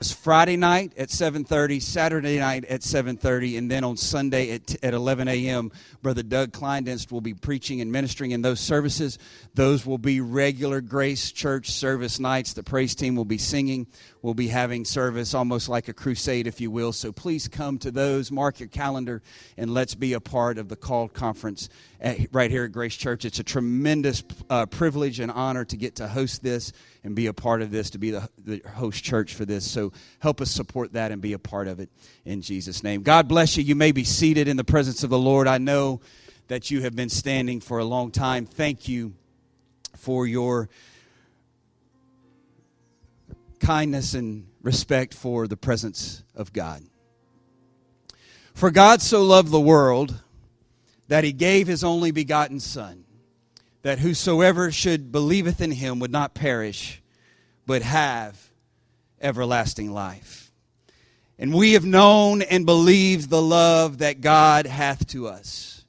It's Friday night at 7:30, Saturday night at 7:30, and then on Sunday at, at 11 a.m. Brother Doug Kleindienst will be preaching and ministering in those services. Those will be regular Grace Church service nights. The praise team will be singing. We'll be having service almost like a crusade, if you will. So please come to those. Mark your calendar, and let's be a part of the called conference at, right here at Grace Church. It's a tremendous uh, privilege and honor to get to host this and be a part of this, to be the, the host church for this. So help us support that and be a part of it in Jesus' name. God bless you. You may be seated in the presence of the Lord. I know that you have been standing for a long time. Thank you for your kindness and respect for the presence of God. For God so loved the world that he gave his only begotten Son that whosoever should believeth in him would not perish, but have everlasting life. And we have known and believed the love that God hath to us.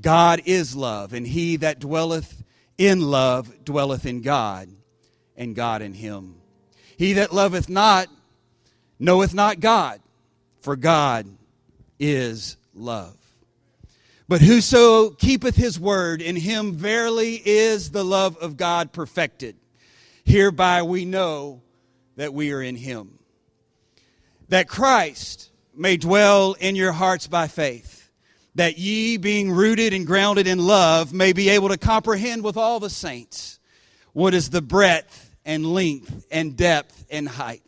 God is love, and he that dwelleth in love dwelleth in God, and God in him. He that loveth not knoweth not God, for God is love. But whoso keepeth his word, in him verily is the love of God perfected. Hereby we know that we are in him. That Christ may dwell in your hearts by faith, that ye, being rooted and grounded in love, may be able to comprehend with all the saints what is the breadth and length and depth and height,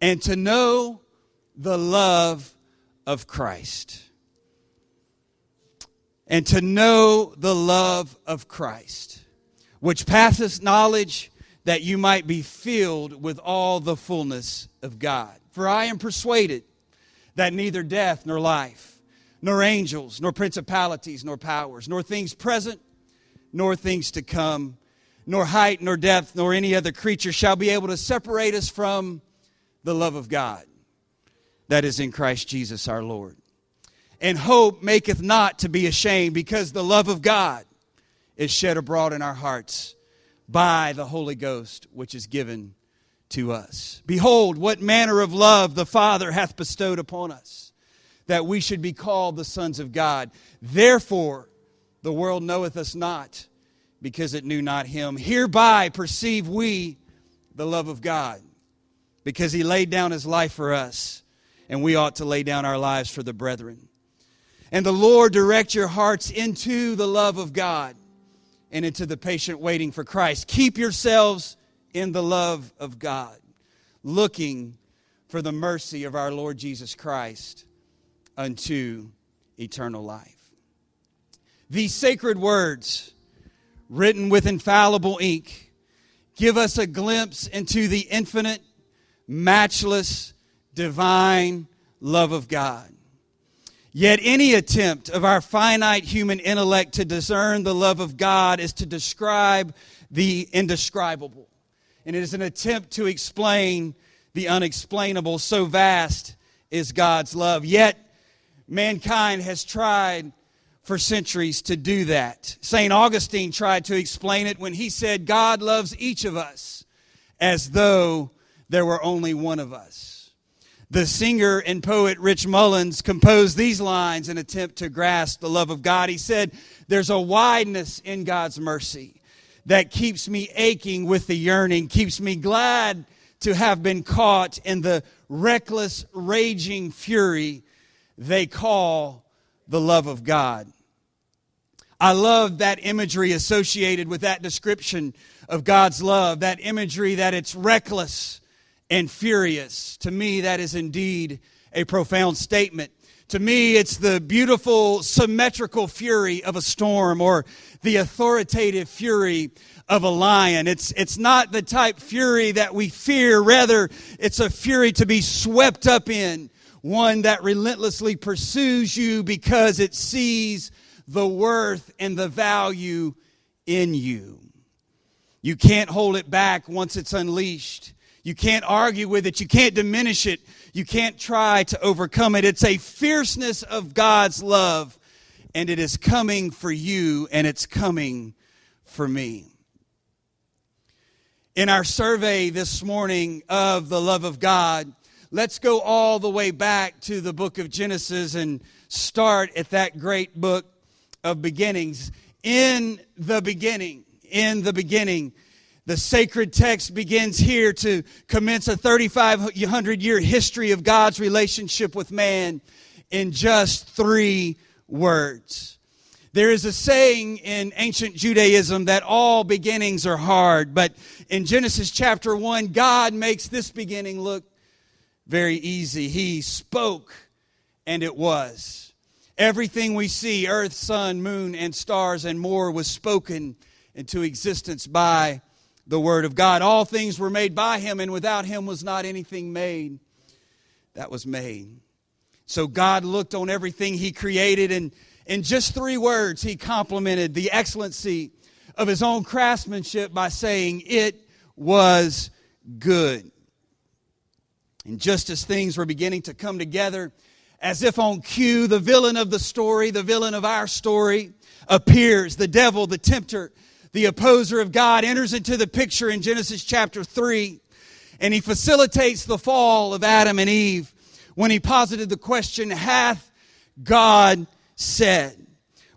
and to know the love of Christ. And to know the love of Christ, which passeth knowledge, that you might be filled with all the fullness of God. For I am persuaded that neither death nor life, nor angels, nor principalities, nor powers, nor things present, nor things to come, nor height, nor depth, nor any other creature shall be able to separate us from the love of God that is in Christ Jesus our Lord. And hope maketh not to be ashamed, because the love of God is shed abroad in our hearts by the Holy Ghost, which is given to us. Behold, what manner of love the Father hath bestowed upon us, that we should be called the sons of God. Therefore, the world knoweth us not, because it knew not him. Hereby perceive we the love of God, because he laid down his life for us, and we ought to lay down our lives for the brethren. And the Lord direct your hearts into the love of God and into the patient waiting for Christ. Keep yourselves in the love of God, looking for the mercy of our Lord Jesus Christ unto eternal life. These sacred words, written with infallible ink, give us a glimpse into the infinite, matchless, divine love of God. Yet any attempt of our finite human intellect to discern the love of God is to describe the indescribable. And it is an attempt to explain the unexplainable. So vast is God's love. Yet mankind has tried for centuries to do that. St. Augustine tried to explain it when he said, God loves each of us as though there were only one of us. The singer and poet Rich Mullins composed these lines in attempt to grasp the love of God. He said, There's a wideness in God's mercy that keeps me aching with the yearning, keeps me glad to have been caught in the reckless, raging fury they call the love of God. I love that imagery associated with that description of God's love, that imagery that it's reckless and furious. To me, that is indeed a profound statement. To me, it's the beautiful symmetrical fury of a storm or the authoritative fury of a lion. It's, it's not the type fury that we fear. Rather, it's a fury to be swept up in, one that relentlessly pursues you because it sees the worth and the value in you. You can't hold it back once it's unleashed. You can't argue with it. You can't diminish it. You can't try to overcome it. It's a fierceness of God's love, and it is coming for you, and it's coming for me. in our survey this morning of the love of God, let's go all the way back to the book of Genesis and start at that great book of beginnings. In the beginning, in the beginning, the sacred text begins here to commence a 3,500 year history of God's relationship with man in just three words. There is a saying in ancient Judaism that all beginnings are hard, but in Genesis chapter 1, God makes this beginning look very easy. He spoke, and it was. Everything we see, earth, sun, moon, and stars, and more, was spoken into existence by the Word of God. All things were made by Him, and without Him was not anything made that was made. So God looked on everything He created and in just three words, he complimented the excellency of his own craftsmanship by saying, It was good. And just as things were beginning to come together, as if on cue, the villain of the story, the villain of our story, appears. The devil, the tempter, the opposer of God, enters into the picture in Genesis chapter 3, and he facilitates the fall of Adam and Eve when he posited the question Hath God said.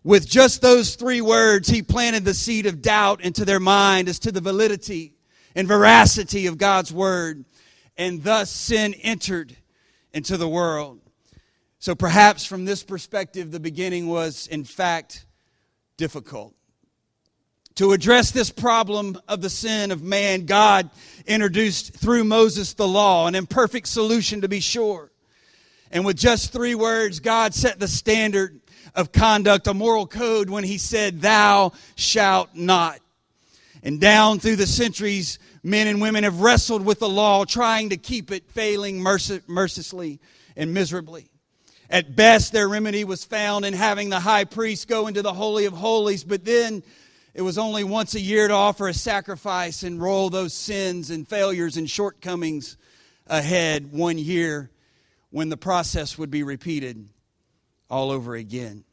With just those three words, he planted the seed of doubt into their mind as to the validity and veracity of God's word, and thus sin entered into the world. So perhaps from this perspective, the beginning was, in fact, difficult. To address this problem of the sin of man, God introduced through Moses the law, an imperfect solution to be sure. And with just three words, God set the standard of conduct, a moral code when he said, Thou shalt not. And down through the centuries, men and women have wrestled with the law, trying to keep it, failing mercilessly and miserably. At best, their remedy was found in having the high priest go into the Holy of Holies, but then it was only once a year to offer a sacrifice and roll those sins and failures and shortcomings ahead one year when the process would be repeated all over again.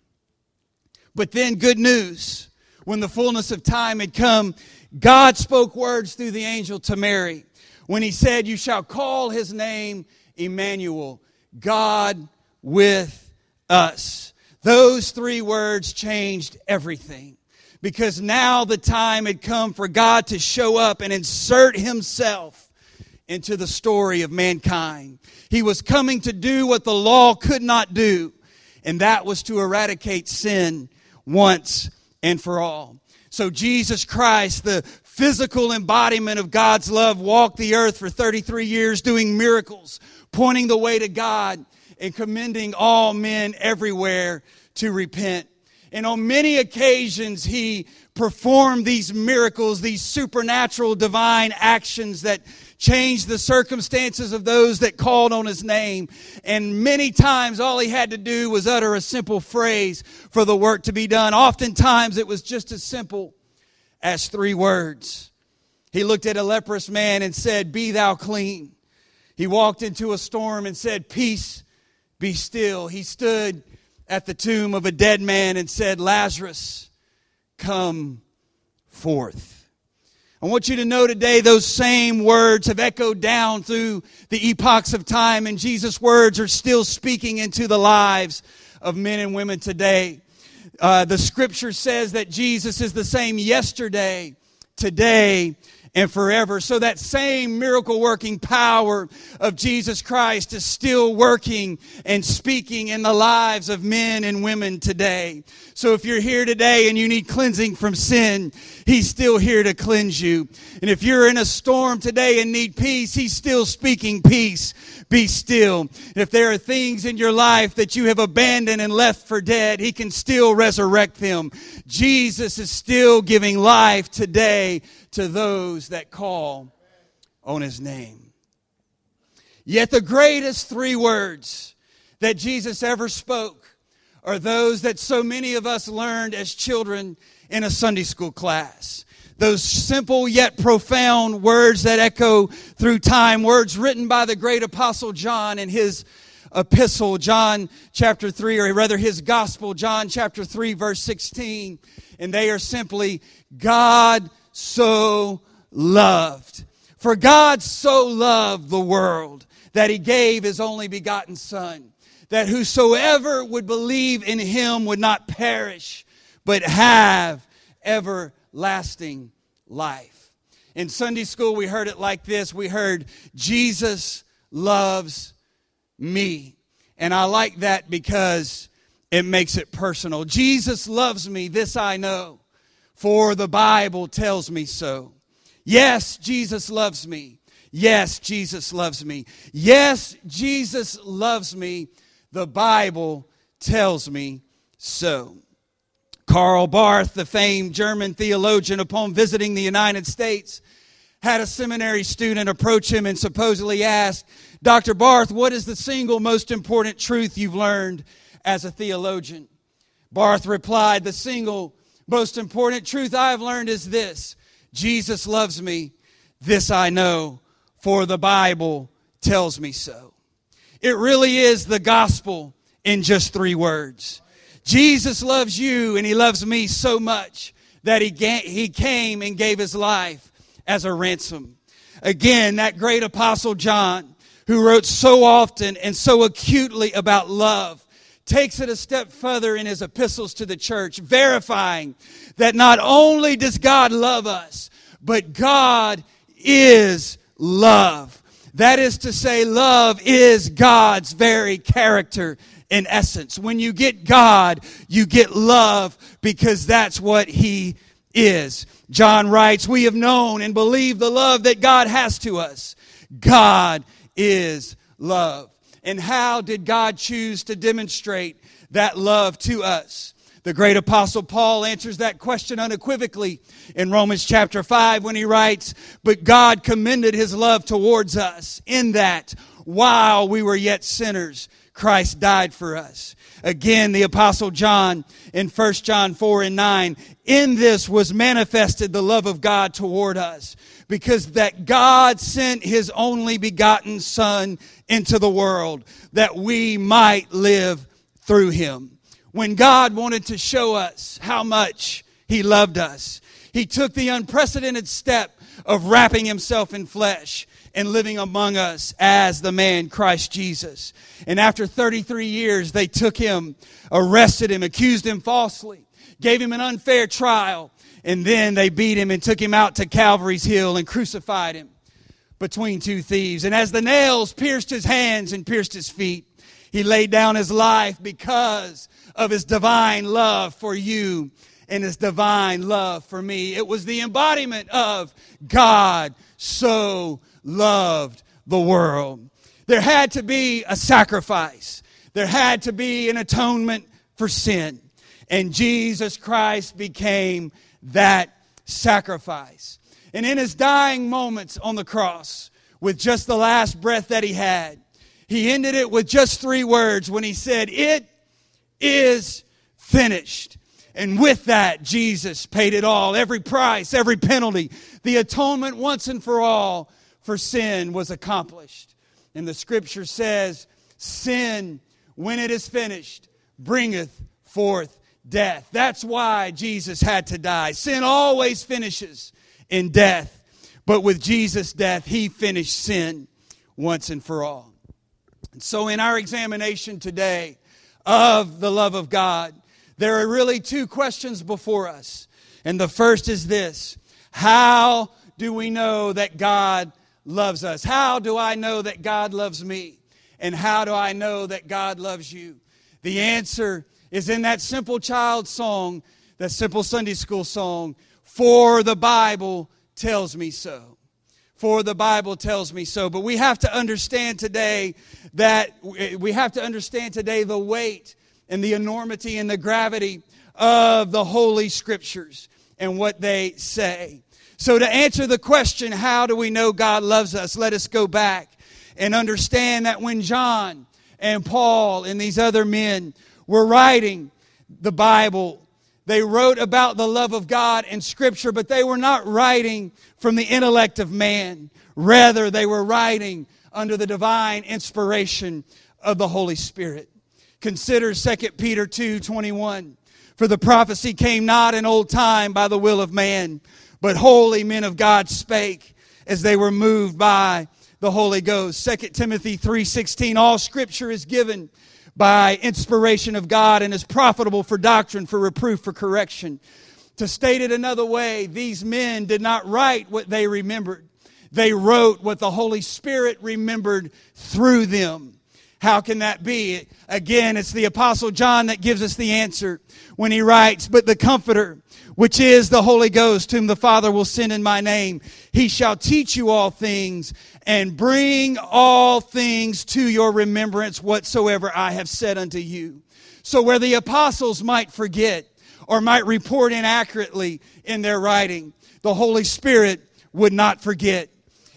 But then, good news. When the fullness of time had come, God spoke words through the angel to Mary when he said, You shall call his name Emmanuel, God with us. Those three words changed everything because now the time had come for God to show up and insert himself into the story of mankind. He was coming to do what the law could not do and that was to eradicate sin once and for all. So Jesus Christ, the physical embodiment of God's love, walked the earth for 33 years doing miracles, pointing the way to God and commending all men everywhere to repent. And on many occasions, he performed these miracles, these supernatural divine actions that changed the circumstances of those that called on his name. And many times all he had to do was utter a simple phrase for the work to be done. Oftentimes it was just as simple as three words. He looked at a leprous man and said, Be thou clean. He walked into a storm and said, Peace, be still. He stood at the tomb of a dead man and said, Lazarus, come forth. I want you to know today those same words have echoed down through the epochs of time, and Jesus' words are still speaking into the lives of men and women today. Uh, the scripture says that Jesus is the same yesterday, today, and forever. So that same miracle working power of Jesus Christ is still working and speaking in the lives of men and women today. So if you're here today and you need cleansing from sin, He's still here to cleanse you. And if you're in a storm today and need peace, He's still speaking peace. Be still. If there are things in your life that you have abandoned and left for dead, He can still resurrect them. Jesus is still giving life today to those that call on his name. Yet the greatest three words that Jesus ever spoke are those that so many of us learned as children in a Sunday school class. Those simple yet profound words that echo through time, words written by the great apostle John in his epistle, John chapter 3, or rather his gospel, John chapter 3, verse 16. And they are simply, God so loved. For God so loved the world that he gave his only begotten Son, that whosoever would believe in him would not perish, but have everlasting life. In Sunday school, we heard it like this we heard, Jesus loves me. And I like that because it makes it personal. Jesus loves me, this I know, for the Bible tells me so. Yes, Jesus loves me. Yes, Jesus loves me. Yes, Jesus loves me. The Bible tells me so. Karl Barth, the famed German theologian, upon visiting the United States, had a seminary student approach him and supposedly asked, Dr. Barth, what is the single most important truth you've learned as a theologian? Barth replied, The single most important truth I have learned is this Jesus loves me. This I know, for the Bible tells me so. It really is the gospel in just three words. Jesus loves you and he loves me so much that he, he came and gave his life as a ransom. Again, that great apostle John, who wrote so often and so acutely about love, takes it a step further in his epistles to the church, verifying that not only does God love us, but God is love. That is to say, love is God's very character in essence. When you get God, you get love because that's what He is. John writes, We have known and believed the love that God has to us. God is love. And how did God choose to demonstrate that love to us? The great apostle Paul answers that question unequivocally in Romans chapter 5 when he writes, But God commended his love towards us in that while we were yet sinners, Christ died for us. Again, the apostle John in 1 John 4 and 9, in this was manifested the love of God toward us because that God sent his only begotten son into the world that we might live through him. When God wanted to show us how much he loved us, he took the unprecedented step of wrapping himself in flesh and living among us as the man Christ Jesus. And after 33 years, they took him, arrested him, accused him falsely, gave him an unfair trial, and then they beat him and took him out to Calvary's Hill and crucified him between two thieves. And as the nails pierced his hands and pierced his feet, he laid down his life because of his divine love for you and his divine love for me. It was the embodiment of God so loved the world. There had to be a sacrifice. There had to be an atonement for sin. And Jesus Christ became that sacrifice. And in his dying moments on the cross, with just the last breath that he had, he ended it with just three words when he said, It is finished. And with that, Jesus paid it all every price, every penalty. The atonement once and for all for sin was accomplished. And the scripture says, Sin, when it is finished, bringeth forth death. That's why Jesus had to die. Sin always finishes in death. But with Jesus' death, he finished sin once and for all. And so, in our examination today of the love of God, there are really two questions before us. And the first is this How do we know that God loves us? How do I know that God loves me? And how do I know that God loves you? The answer is in that simple child song, that simple Sunday school song, For the Bible tells me so. For the Bible tells me so. But we have to understand today that we have to understand today the weight and the enormity and the gravity of the Holy Scriptures and what they say. So, to answer the question, how do we know God loves us? Let us go back and understand that when John and Paul and these other men were writing the Bible, they wrote about the love of God in Scripture, but they were not writing from the intellect of man. Rather, they were writing under the divine inspiration of the Holy Spirit. Consider 2 Peter 2 21. For the prophecy came not in old time by the will of man But holy men of God spake as they were moved by the Holy Ghost. 2 Timothy 3:16 All scripture is given by inspiration of God and is profitable for doctrine, for reproof, for correction. To state it another way, these men did not write what they remembered. They wrote what the Holy Spirit remembered through them. How can that be? Again, it's the Apostle John that gives us the answer when he writes, But the Comforter, which is the Holy Ghost, whom the Father will send in my name, he shall teach you all things and bring all things to your remembrance whatsoever I have said unto you. So where the apostles might forget or might report inaccurately in their writing, the Holy Spirit would not forget.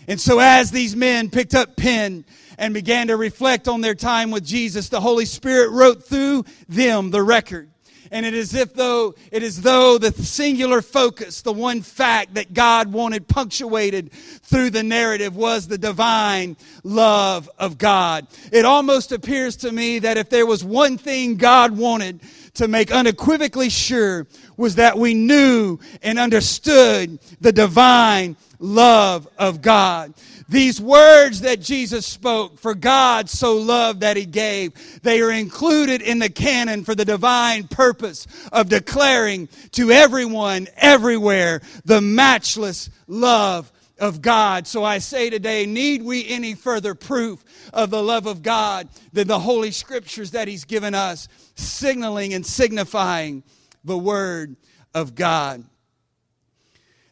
And so as these men picked up pen and began to reflect on their time with Jesus, the Holy Spirit wrote through them the record and it is if though it is though the singular focus the one fact that god wanted punctuated through the narrative was the divine love of god. It almost appears to me that if there was one thing god wanted to make unequivocally sure was that we knew and understood the divine love of god these words that Jesus spoke, for God so loved that he gave, they are included in the canon for the divine purpose of declaring to everyone, everywhere, the matchless love of God. So I say today, need we any further proof of the love of God than the Holy Scriptures that He's given us, signaling and signifying the Word of God?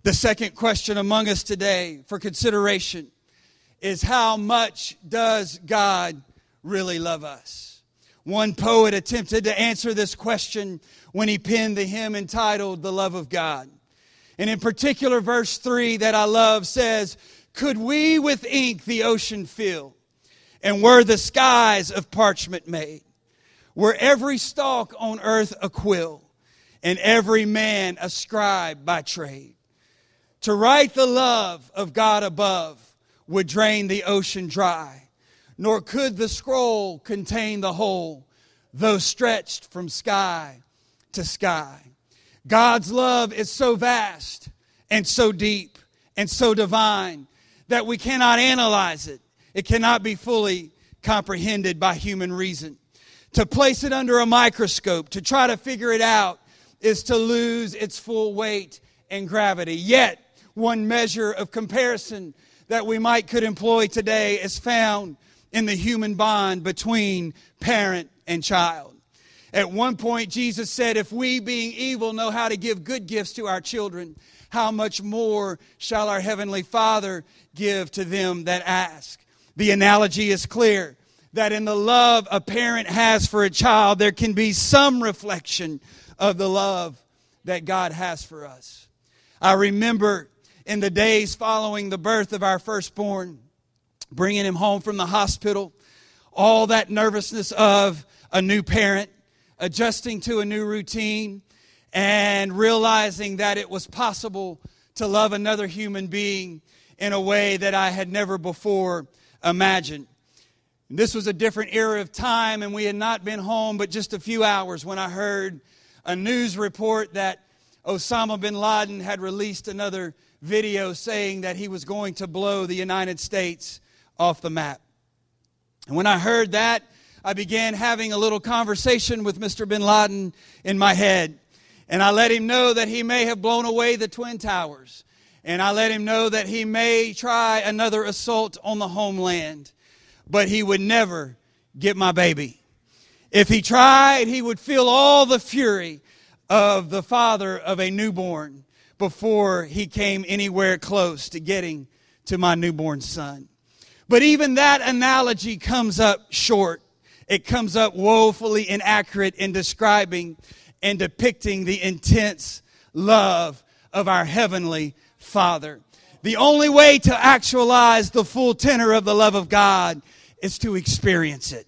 The second question among us today for consideration is how much does God really love us? One poet attempted to answer this question when he penned the hymn entitled The Love of God. And in particular, verse 3 that I love says, Could we with ink the ocean fill, and were the skies of parchment made? Were every stalk on earth a quill, and every man a scribe by trade? To write the love of God above would drain the ocean dry, nor could the scroll contain the whole, though stretched from sky to sky. God's love is so vast and so deep and so divine that we cannot analyze it. It cannot be fully comprehended by human reason. To place it under a microscope, to try to figure it out, is to lose its full weight and gravity. Yet, one measure of comparison that we might could employ today is found in the human bond between parent and child. At one point, Jesus said, If we, being evil, know how to give good gifts to our children, how much more shall our Heavenly Father give to them that ask? The analogy is clear that in the love a parent has for a child, there can be some reflection of the love that God has for us. I remember in the days following the birth of our firstborn, bringing him home from the hospital, all that nervousness of a new parent, adjusting to a new routine, and realizing that it was possible to love another human being in a way that I had never before imagined. This was a different era of time, and we had not been home but just a few hours when I heard a news report that Osama bin Laden had released another video saying that he was going to blow the United States off the map. And when I heard that, I began having a little conversation with Mr. bin Laden in my head. And I let him know that he may have blown away the Twin Towers. And I let him know that he may try another assault on the homeland. But he would never get my baby. If he tried, he would feel all the fury of the father of a newborn before he came anywhere close to getting to my newborn son. But even that analogy comes up short. It comes up woefully inaccurate in describing and depicting the intense love of our Heavenly Father. The only way to actualize the full tenor of the love of God is to experience it.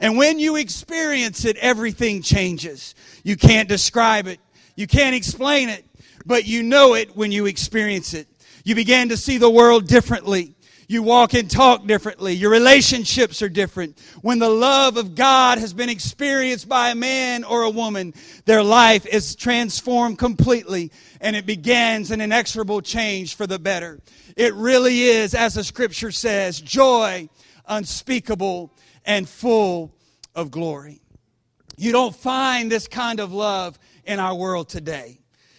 And when you experience it, everything changes. You can't describe it. You can't explain it but you know it when you experience it. You began to see the world differently. You walk and talk differently. Your relationships are different. When the love of God has been experienced by a man or a woman, their life is transformed completely and it begins an inexorable change for the better. It really is, as the scripture says, joy unspeakable and full of glory. You don't find this kind of love in our world today.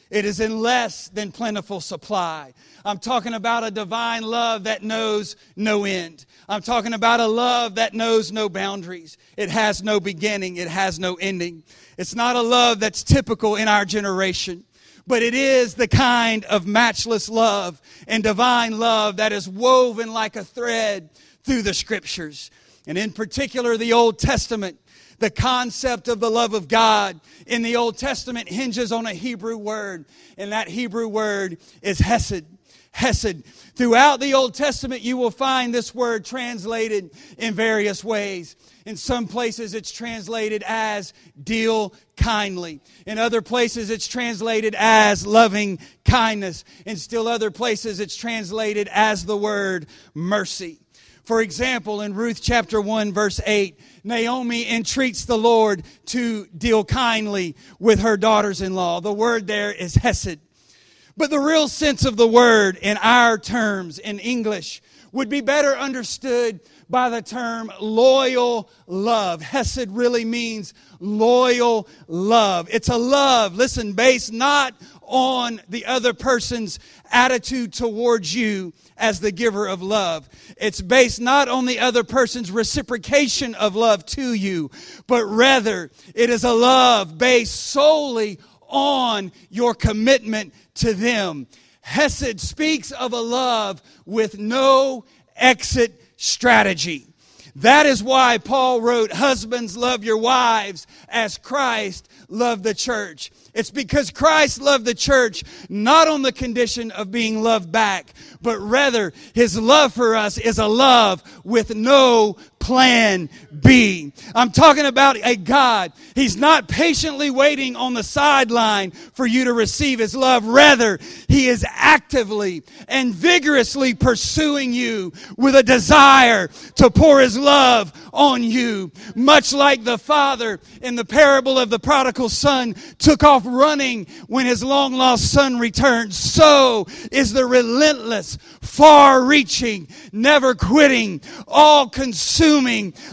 It is in less than plentiful supply. I'm talking about a divine love that knows no end. I'm talking about a love that knows no boundaries. It has no beginning, it has no ending. It's not a love that's typical in our generation, but it is the kind of matchless love and divine love that is woven like a thread through the scriptures. And in particular, the Old Testament the concept of the love of God in the Old Testament hinges on a Hebrew word, and that Hebrew word is Hesed. Hesed. Throughout the Old Testament, you will find this word translated in various ways. In some places, it's translated as deal kindly. In other places, it's translated as loving kindness. In still other places, it's translated as the word mercy. For example, in Ruth chapter 1, verse 8, Naomi entreats the Lord to deal kindly with her daughters in law. The word there is Hesed. But the real sense of the word in our terms in English would be better understood by the term loyal love. Hesed really means loyal love. It's a love, listen, based not on the other person's attitude towards you as the giver of love. It's based not on the other person's reciprocation of love to you, but rather it is a love based solely on your commitment to them. Hesed speaks of a love with no exit strategy. That is why Paul wrote, Husbands, love your wives as Christ loved the church. It's because Christ loved the church not on the condition of being loved back, but rather his love for us is a love with no plan B. I'm talking about a God. He's not patiently waiting on the sideline for you to receive his love. Rather, he is actively and vigorously pursuing you with a desire to pour his love on you. Much like the father in the parable of the prodigal son took off running when his long lost son returned, so is the relentless, far reaching, never quitting, all consuming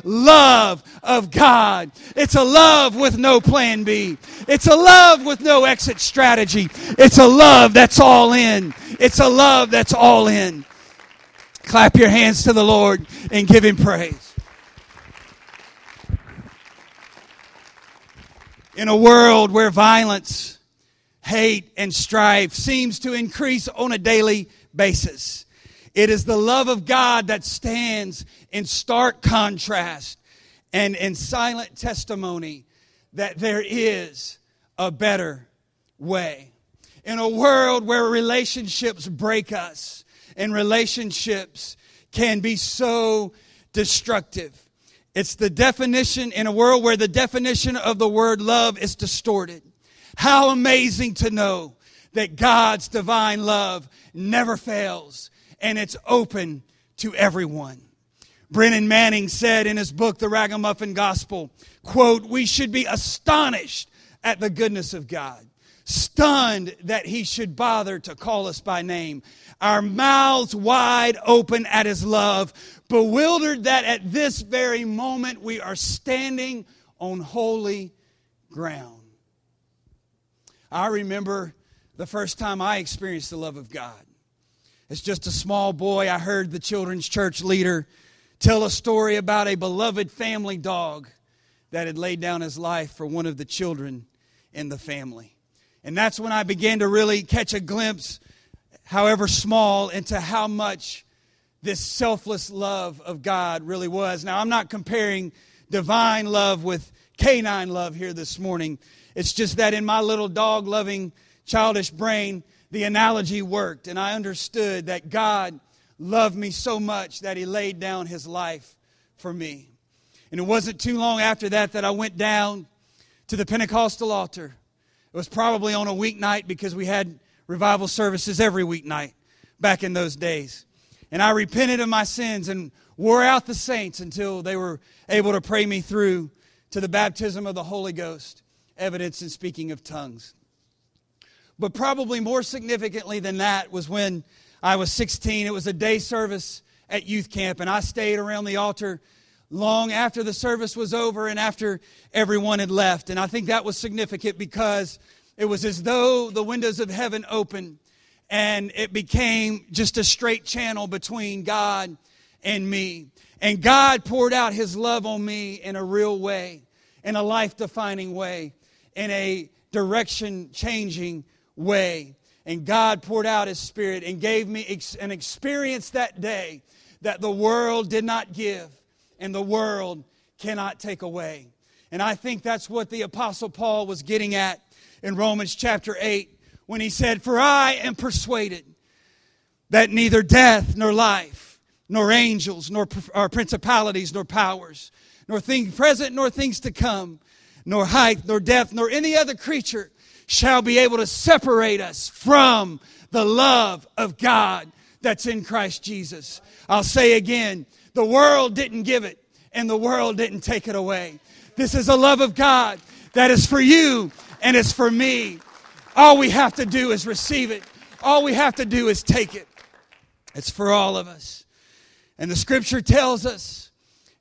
love of God. It's a love with no plan B. It's a love with no exit strategy. It's a love that's all in. It's a love that's all in. Clap your hands to the Lord and give him praise. In a world where violence, hate, and strife seems to increase on a daily basis, it is the love of God that stands in stark contrast and in silent testimony that there is a better way. In a world where relationships break us and relationships can be so destructive, it's the definition in a world where the definition of the word love is distorted. How amazing to know that God's divine love never fails and it's open to everyone. Brennan Manning said in his book, The Ragamuffin Gospel, quote, we should be astonished at the goodness of God, stunned that he should bother to call us by name, our mouths wide open at his love, bewildered that at this very moment we are standing on holy ground. I remember the first time I experienced the love of God. As just a small boy, I heard the children's church leader tell a story about a beloved family dog that had laid down his life for one of the children in the family. And that's when I began to really catch a glimpse, however small, into how much this selfless love of God really was. Now, I'm not comparing divine love with canine love here this morning. It's just that in my little dog loving, childish brain, the analogy worked, and I understood that God loved me so much that He laid down His life for me. And it wasn't too long after that that I went down to the Pentecostal altar. It was probably on a weeknight because we had revival services every weeknight back in those days. And I repented of my sins and wore out the saints until they were able to pray me through to the baptism of the Holy Ghost, evidence in speaking of tongues. But probably more significantly than that was when I was 16. It was a day service at youth camp, and I stayed around the altar long after the service was over and after everyone had left. And I think that was significant because it was as though the windows of heaven opened and it became just a straight channel between God and me. And God poured out his love on me in a real way, in a life defining way, in a direction changing way. And God poured out his spirit and gave me an experience that day that the world did not give and the world cannot take away. And I think that's what the Apostle Paul was getting at in Romans chapter 8 when he said, For I am persuaded that neither death nor life, nor angels, nor principalities, nor powers, nor things present, nor things to come, nor height, nor depth, nor any other creature shall be able to separate us from the love of God that's in Christ Jesus. I'll say again, the world didn't give it, and the world didn't take it away. This is a love of God that is for you and it's for me. All we have to do is receive it, all we have to do is take it. It's for all of us. And the scripture tells us,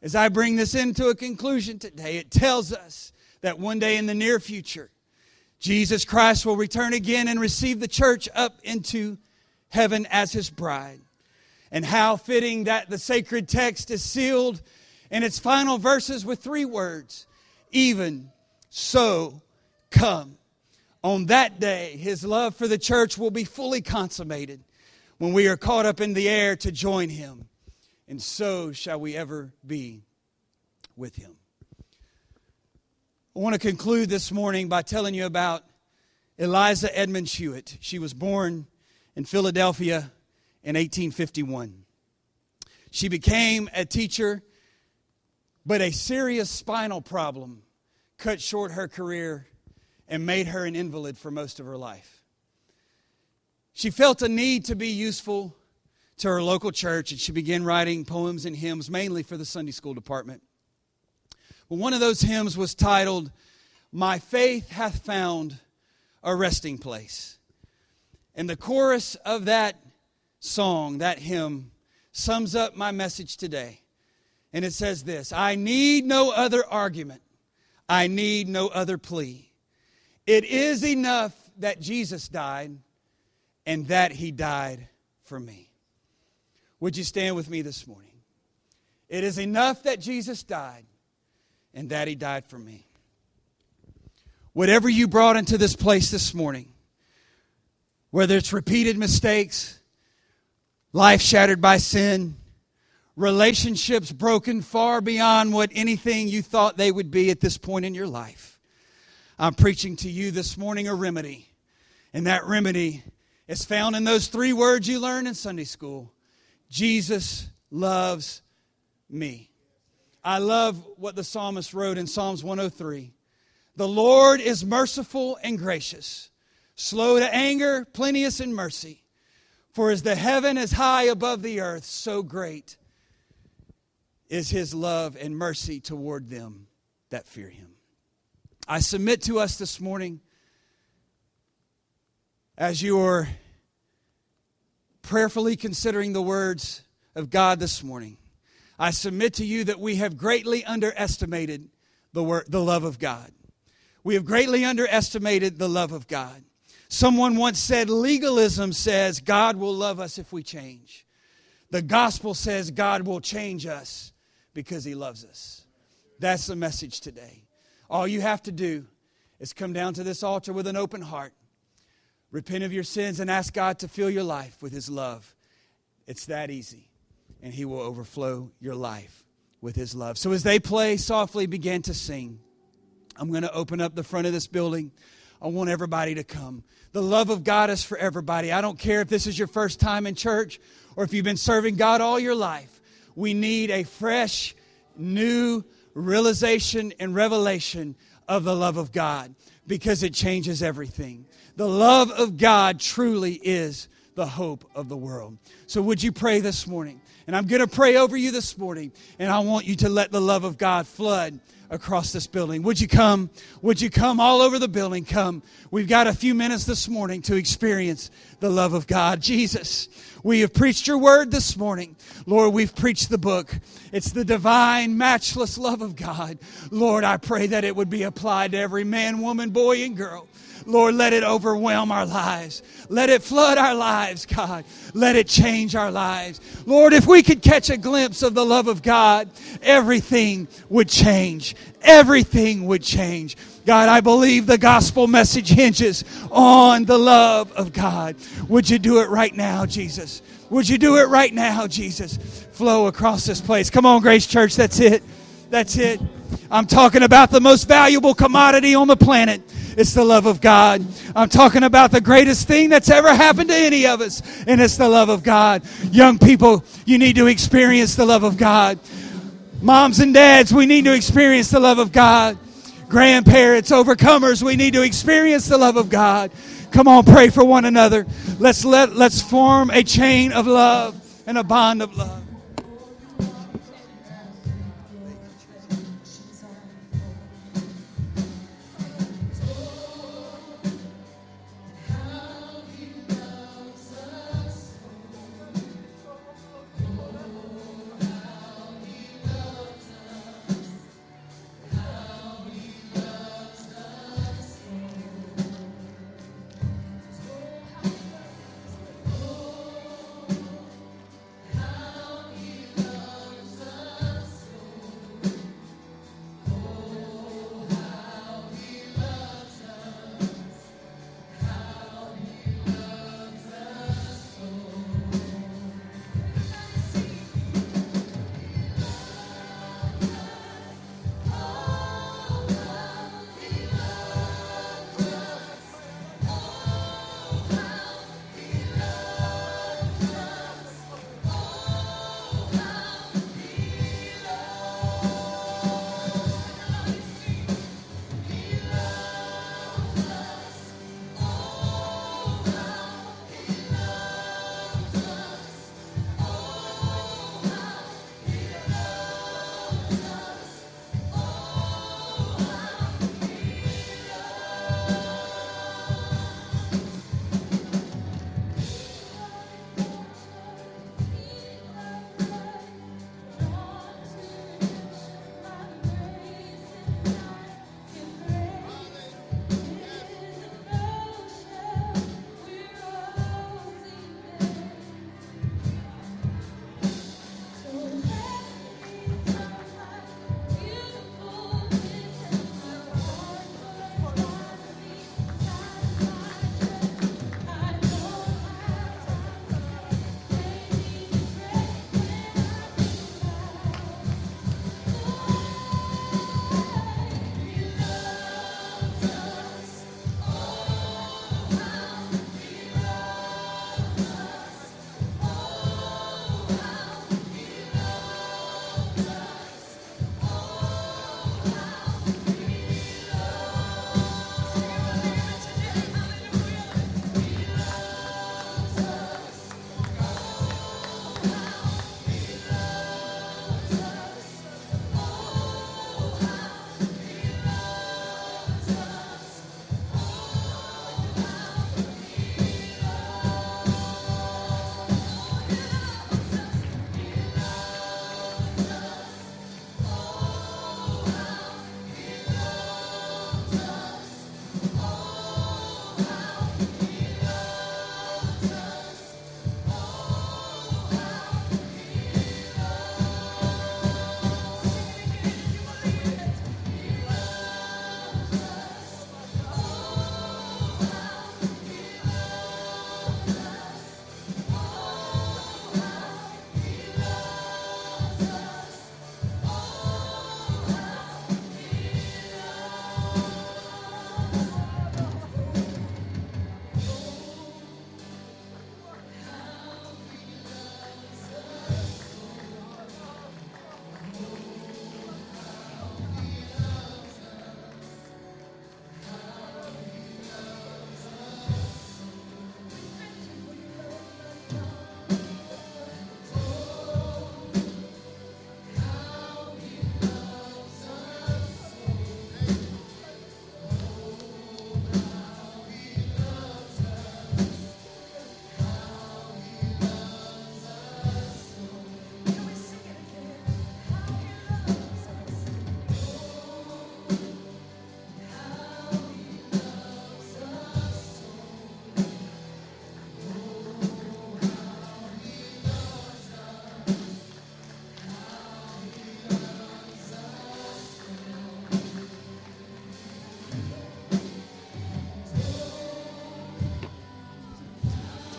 as I bring this into a conclusion today, it tells us that one day in the near future, Jesus Christ will return again and receive the church up into heaven as his bride. And how fitting that the sacred text is sealed in its final verses with three words even so come. On that day, his love for the church will be fully consummated when we are caught up in the air to join him. And so shall we ever be with him. I want to conclude this morning by telling you about Eliza Edmonds Hewitt. She was born in Philadelphia in 1851. She became a teacher, but a serious spinal problem cut short her career and made her an invalid for most of her life. She felt a need to be useful to her local church, and she began writing poems and hymns mainly for the Sunday school department. One of those hymns was titled, My Faith Hath Found a Resting Place. And the chorus of that song, that hymn, sums up my message today. And it says this I need no other argument, I need no other plea. It is enough that Jesus died and that he died for me. Would you stand with me this morning? It is enough that Jesus died and that he died for me. Whatever you brought into this place this morning, whether it's repeated mistakes, life shattered by sin, relationships broken far beyond what anything you thought they would be at this point in your life. I'm preaching to you this morning a remedy. And that remedy is found in those three words you learned in Sunday school Jesus loves me. I love what the psalmist wrote in Psalms 103. The Lord is merciful and gracious, slow to anger, plenteous in mercy. For as the heaven is high above the earth, so great is his love and mercy toward them that fear him. I submit to us this morning as you are prayerfully considering the words of God this morning. I submit to you that we have greatly underestimated the, the love of God. We have greatly underestimated the love of God. Someone once said legalism says God will love us if we change. The gospel says God will change us because he loves us. That's the message today. All you have to do is come down to this altar with an open heart, repent of your sins, and ask God to fill your life with his love. It's that easy, and he will overflow your life with his love. So as they play softly, begin to sing. I'm going to open up the front of this building. I want everybody to come. The love of God is for everybody. I don't care if this is your first time in church or if you've been serving God all your life. We need a fresh, new realization and revelation of the love of God because it changes everything. The love of God truly is the hope of the world. So, would you pray this morning? And I'm going to pray over you this morning, and I want you to let the love of God flood across this building. Would you come? Would you come all over the building? Come. We've got a few minutes this morning to experience the love of God. Jesus, we have preached your word this morning. Lord, we've preached the book. It's the divine, matchless love of God. Lord, I pray that it would be applied to every man, woman, boy, and girl. Lord, let it overwhelm our lives. Let it flood our lives, God. Let it change our lives. Lord, if we could catch a glimpse of the love of God, everything would change. Everything would change. God, I believe the gospel message hinges on the love of God. Would you do it right now, Jesus? Would you do it right now, Jesus? Flow across this place. Come on, Grace Church. That's it. That's it. I'm talking about the most valuable commodity on the planet. It's the love of God. I'm talking about the greatest thing that's ever happened to any of us, and it's the love of God. Young people, you need to experience the love of God. Moms and dads, we need to experience the love of God. Grandparents, overcomers, we need to experience the love of God. Come on, pray for one another. Let's let let's form a chain of love and a bond of love.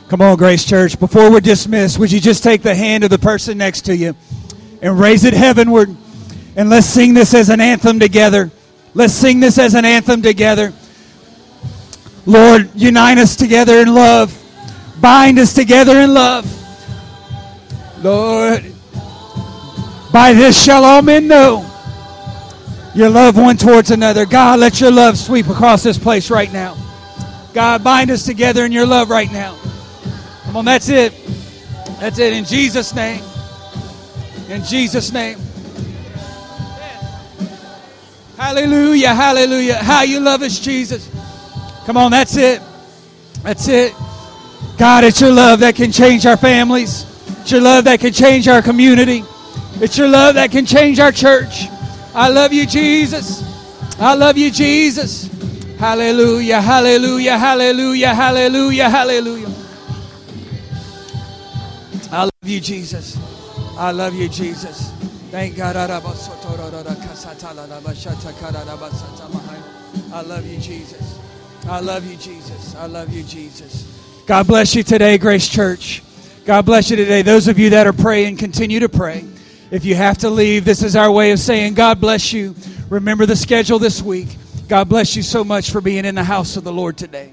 Come on, Grace Church. Before we're dismissed, would you just take the hand of the person next to you and raise it heavenward? And let's sing this as an anthem together. Let's sing this as an anthem together. Lord, unite us together in love. Bind us together in love. Lord, by this shall all men know your love one towards another. God, let your love sweep across this place right now. God, bind us together in your love right now. Come on, that's it. That's it. In Jesus' name. In Jesus' name. Hallelujah, hallelujah. How you love us, Jesus. Come on, that's it. That's it. God, it's your love that can change our families. It's your love that can change our community. It's your love that can change our church. I love you, Jesus. I love you, Jesus. Hallelujah, hallelujah, hallelujah, hallelujah, hallelujah. I love you, Jesus. I love you, Jesus. Thank God. I love you, Jesus. I love you, Jesus. I love you, Jesus. God bless you today, Grace Church. God bless you today. Those of you that are praying, continue to pray. If you have to leave, this is our way of saying, God bless you. Remember the schedule this week. God bless you so much for being in the house of the Lord today.